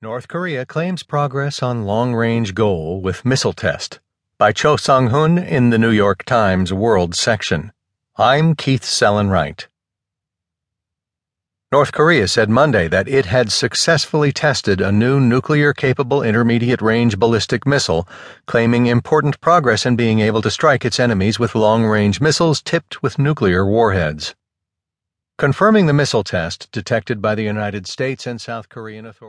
North Korea claims progress on long range goal with missile test. By Choe Sang-hun in the New York Times World section. I'm Keith Sellon-Wright. North Korea said Monday that it had successfully tested a new nuclear capable intermediate range ballistic missile, claiming important progress in being able to strike its enemies with long range missiles tipped with nuclear warheads. Confirming the missile test detected by the United States and South Korean authorities.